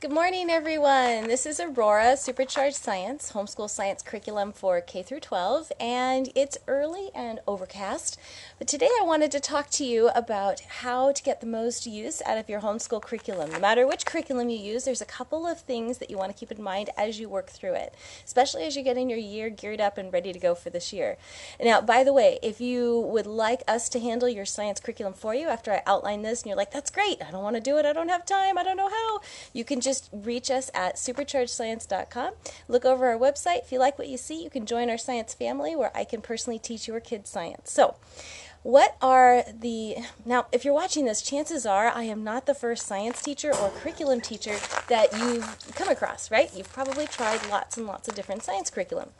Good morning, everyone. This is Aurora Supercharged Science, homeschool science curriculum for K through 12, and it's early and overcast. But today I wanted to talk to you about how to get the most use out of your homeschool curriculum. No matter which curriculum you use, there's a couple of things that you want to keep in mind as you work through it, especially as you're getting your year geared up and ready to go for this year. Now, by the way, if you would like us to handle your science curriculum for you after I outline this and you're like, that's great, I don't want to do it, I don't have time, I don't know how, you can just reach us at superchargedscience.com. Look over our website. If you like what you see, you can join our science family where I can personally teach your kids science. So, what are the now if you're watching this chances are i am not the first science teacher or curriculum teacher that you've come across right you've probably tried lots and lots of different science curriculum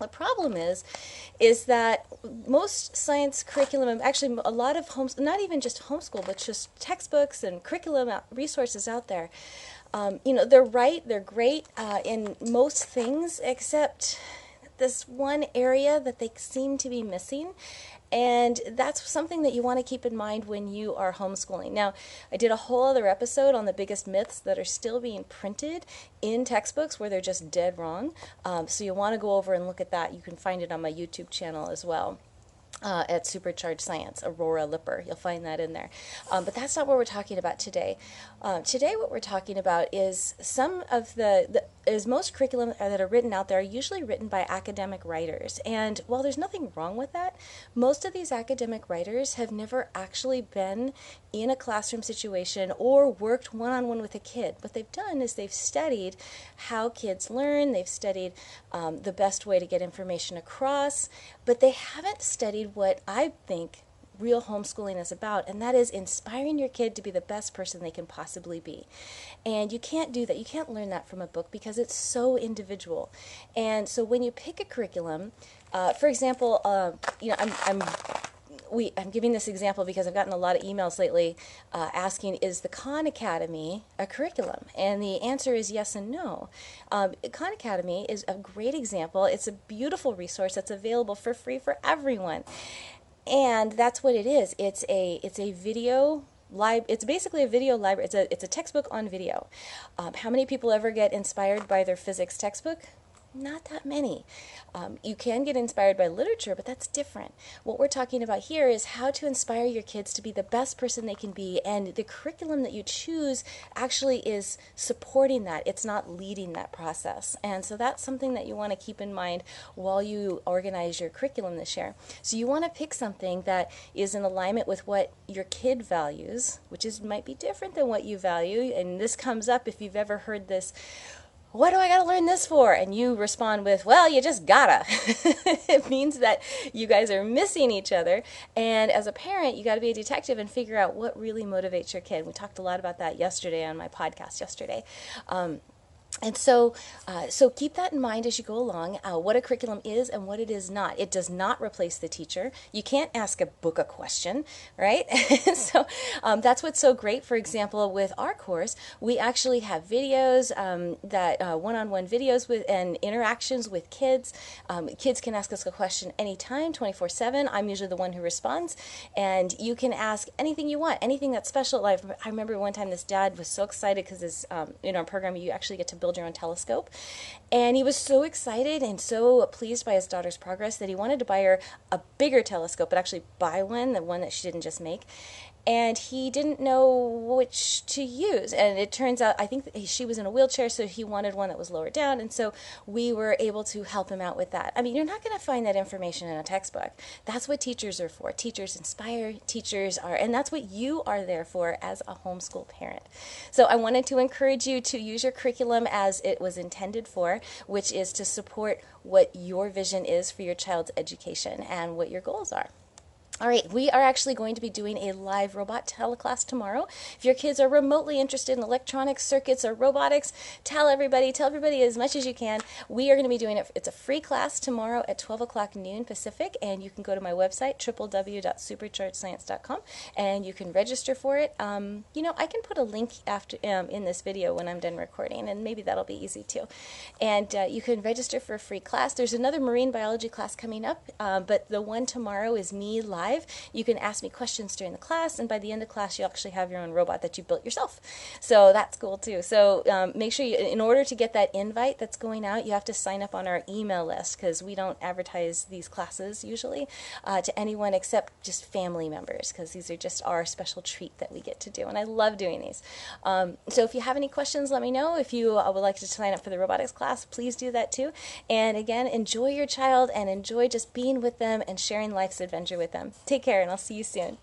the problem is, is that most science curriculum, actually a lot of homes, not even just homeschool, but just textbooks and curriculum resources out there, um, you know, they're right, they're great uh, in most things, except this one area that they seem to be missing. And that's something that you want to keep in mind when you are homeschooling. Now, I did a whole other episode on the biggest myths that are still being printed in textbooks where they're just dead wrong. Um, so you want to go over and look at that. You can find it on my YouTube channel as well uh, at Supercharged Science, Aurora Lipper. You'll find that in there. Um, but that's not what we're talking about today. Uh, today, what we're talking about is some of the, the is most curriculum that are written out there are usually written by academic writers. And while there's nothing wrong with that, most of these academic writers have never actually been in a classroom situation or worked one on one with a kid. What they've done is they've studied how kids learn, they've studied um, the best way to get information across, but they haven't studied what I think real homeschooling is about, and that is inspiring your kid to be the best person they can possibly be. And you can't do that. You can't learn that from a book because it's so individual. And so when you pick a curriculum, uh, for example, uh, you know, I'm, I'm we, I'm giving this example because I've gotten a lot of emails lately uh, asking, is the Khan Academy a curriculum? And the answer is yes and no. Um, Khan Academy is a great example. It's a beautiful resource that's available for free for everyone and that's what it is. It's a it's a video lib. It's basically a video library. It's a it's a textbook on video. Um, how many people ever get inspired by their physics textbook? Not that many. Um, you can get inspired by literature, but that's different. What we're talking about here is how to inspire your kids to be the best person they can be, and the curriculum that you choose actually is supporting that. It's not leading that process. And so that's something that you want to keep in mind while you organize your curriculum this year. So you want to pick something that is in alignment with what your kid values, which is might be different than what you value. And this comes up if you've ever heard this what do I got to learn this for? And you respond with, well, you just gotta. it means that you guys are missing each other. And as a parent, you got to be a detective and figure out what really motivates your kid. We talked a lot about that yesterday on my podcast yesterday. Um, and so, uh, so keep that in mind as you go along. Uh, what a curriculum is and what it is not. It does not replace the teacher. You can't ask a book a question, right? so um, that's what's so great. For example, with our course, we actually have videos um, that uh, one-on-one videos with and interactions with kids. Um, kids can ask us a question anytime, 24/7. I'm usually the one who responds, and you can ask anything you want, anything that's special. Like I remember one time this dad was so excited because um, in our program you actually get to build your own telescope. And he was so excited and so pleased by his daughter's progress that he wanted to buy her a bigger telescope, but actually buy one, the one that she didn't just make and he didn't know which to use. And it turns out, I think she was in a wheelchair, so he wanted one that was lower down, and so we were able to help him out with that. I mean, you're not going to find that information in a textbook. That's what teachers are for. Teachers inspire, teachers are, and that's what you are there for as a homeschool parent. So I wanted to encourage you to use your curriculum as it was intended for, which is to support what your vision is for your child's education and what your goals are. All right, we are actually going to be doing a live robot teleclass tomorrow. If your kids are remotely interested in electronics, circuits, or robotics, tell everybody, tell everybody as much as you can. We are going to be doing it. It's a free class tomorrow at 12 o'clock noon Pacific, and you can go to my website, www.superchargedscience.com, and you can register for it. Um, you know, I can put a link after um, in this video when I'm done recording, and maybe that'll be easy too. And uh, you can register for a free class. There's another marine biology class coming up, uh, but the one tomorrow is me live live, you can ask me questions during the class, and by the end of class, you actually have your own robot that you built yourself. So that's cool too. So um, make sure you, in order to get that invite that's going out, you have to sign up on our email list because we don't advertise these classes usually uh, to anyone except just family members because these are just our special treat that we get to do. And I love doing these. Um, so if you have any questions, let me know. If you uh, would like to sign up for the robotics class, please do that too. And again, enjoy your child and enjoy just being with them and sharing life's adventure with them. Take care, and I'll see you soon.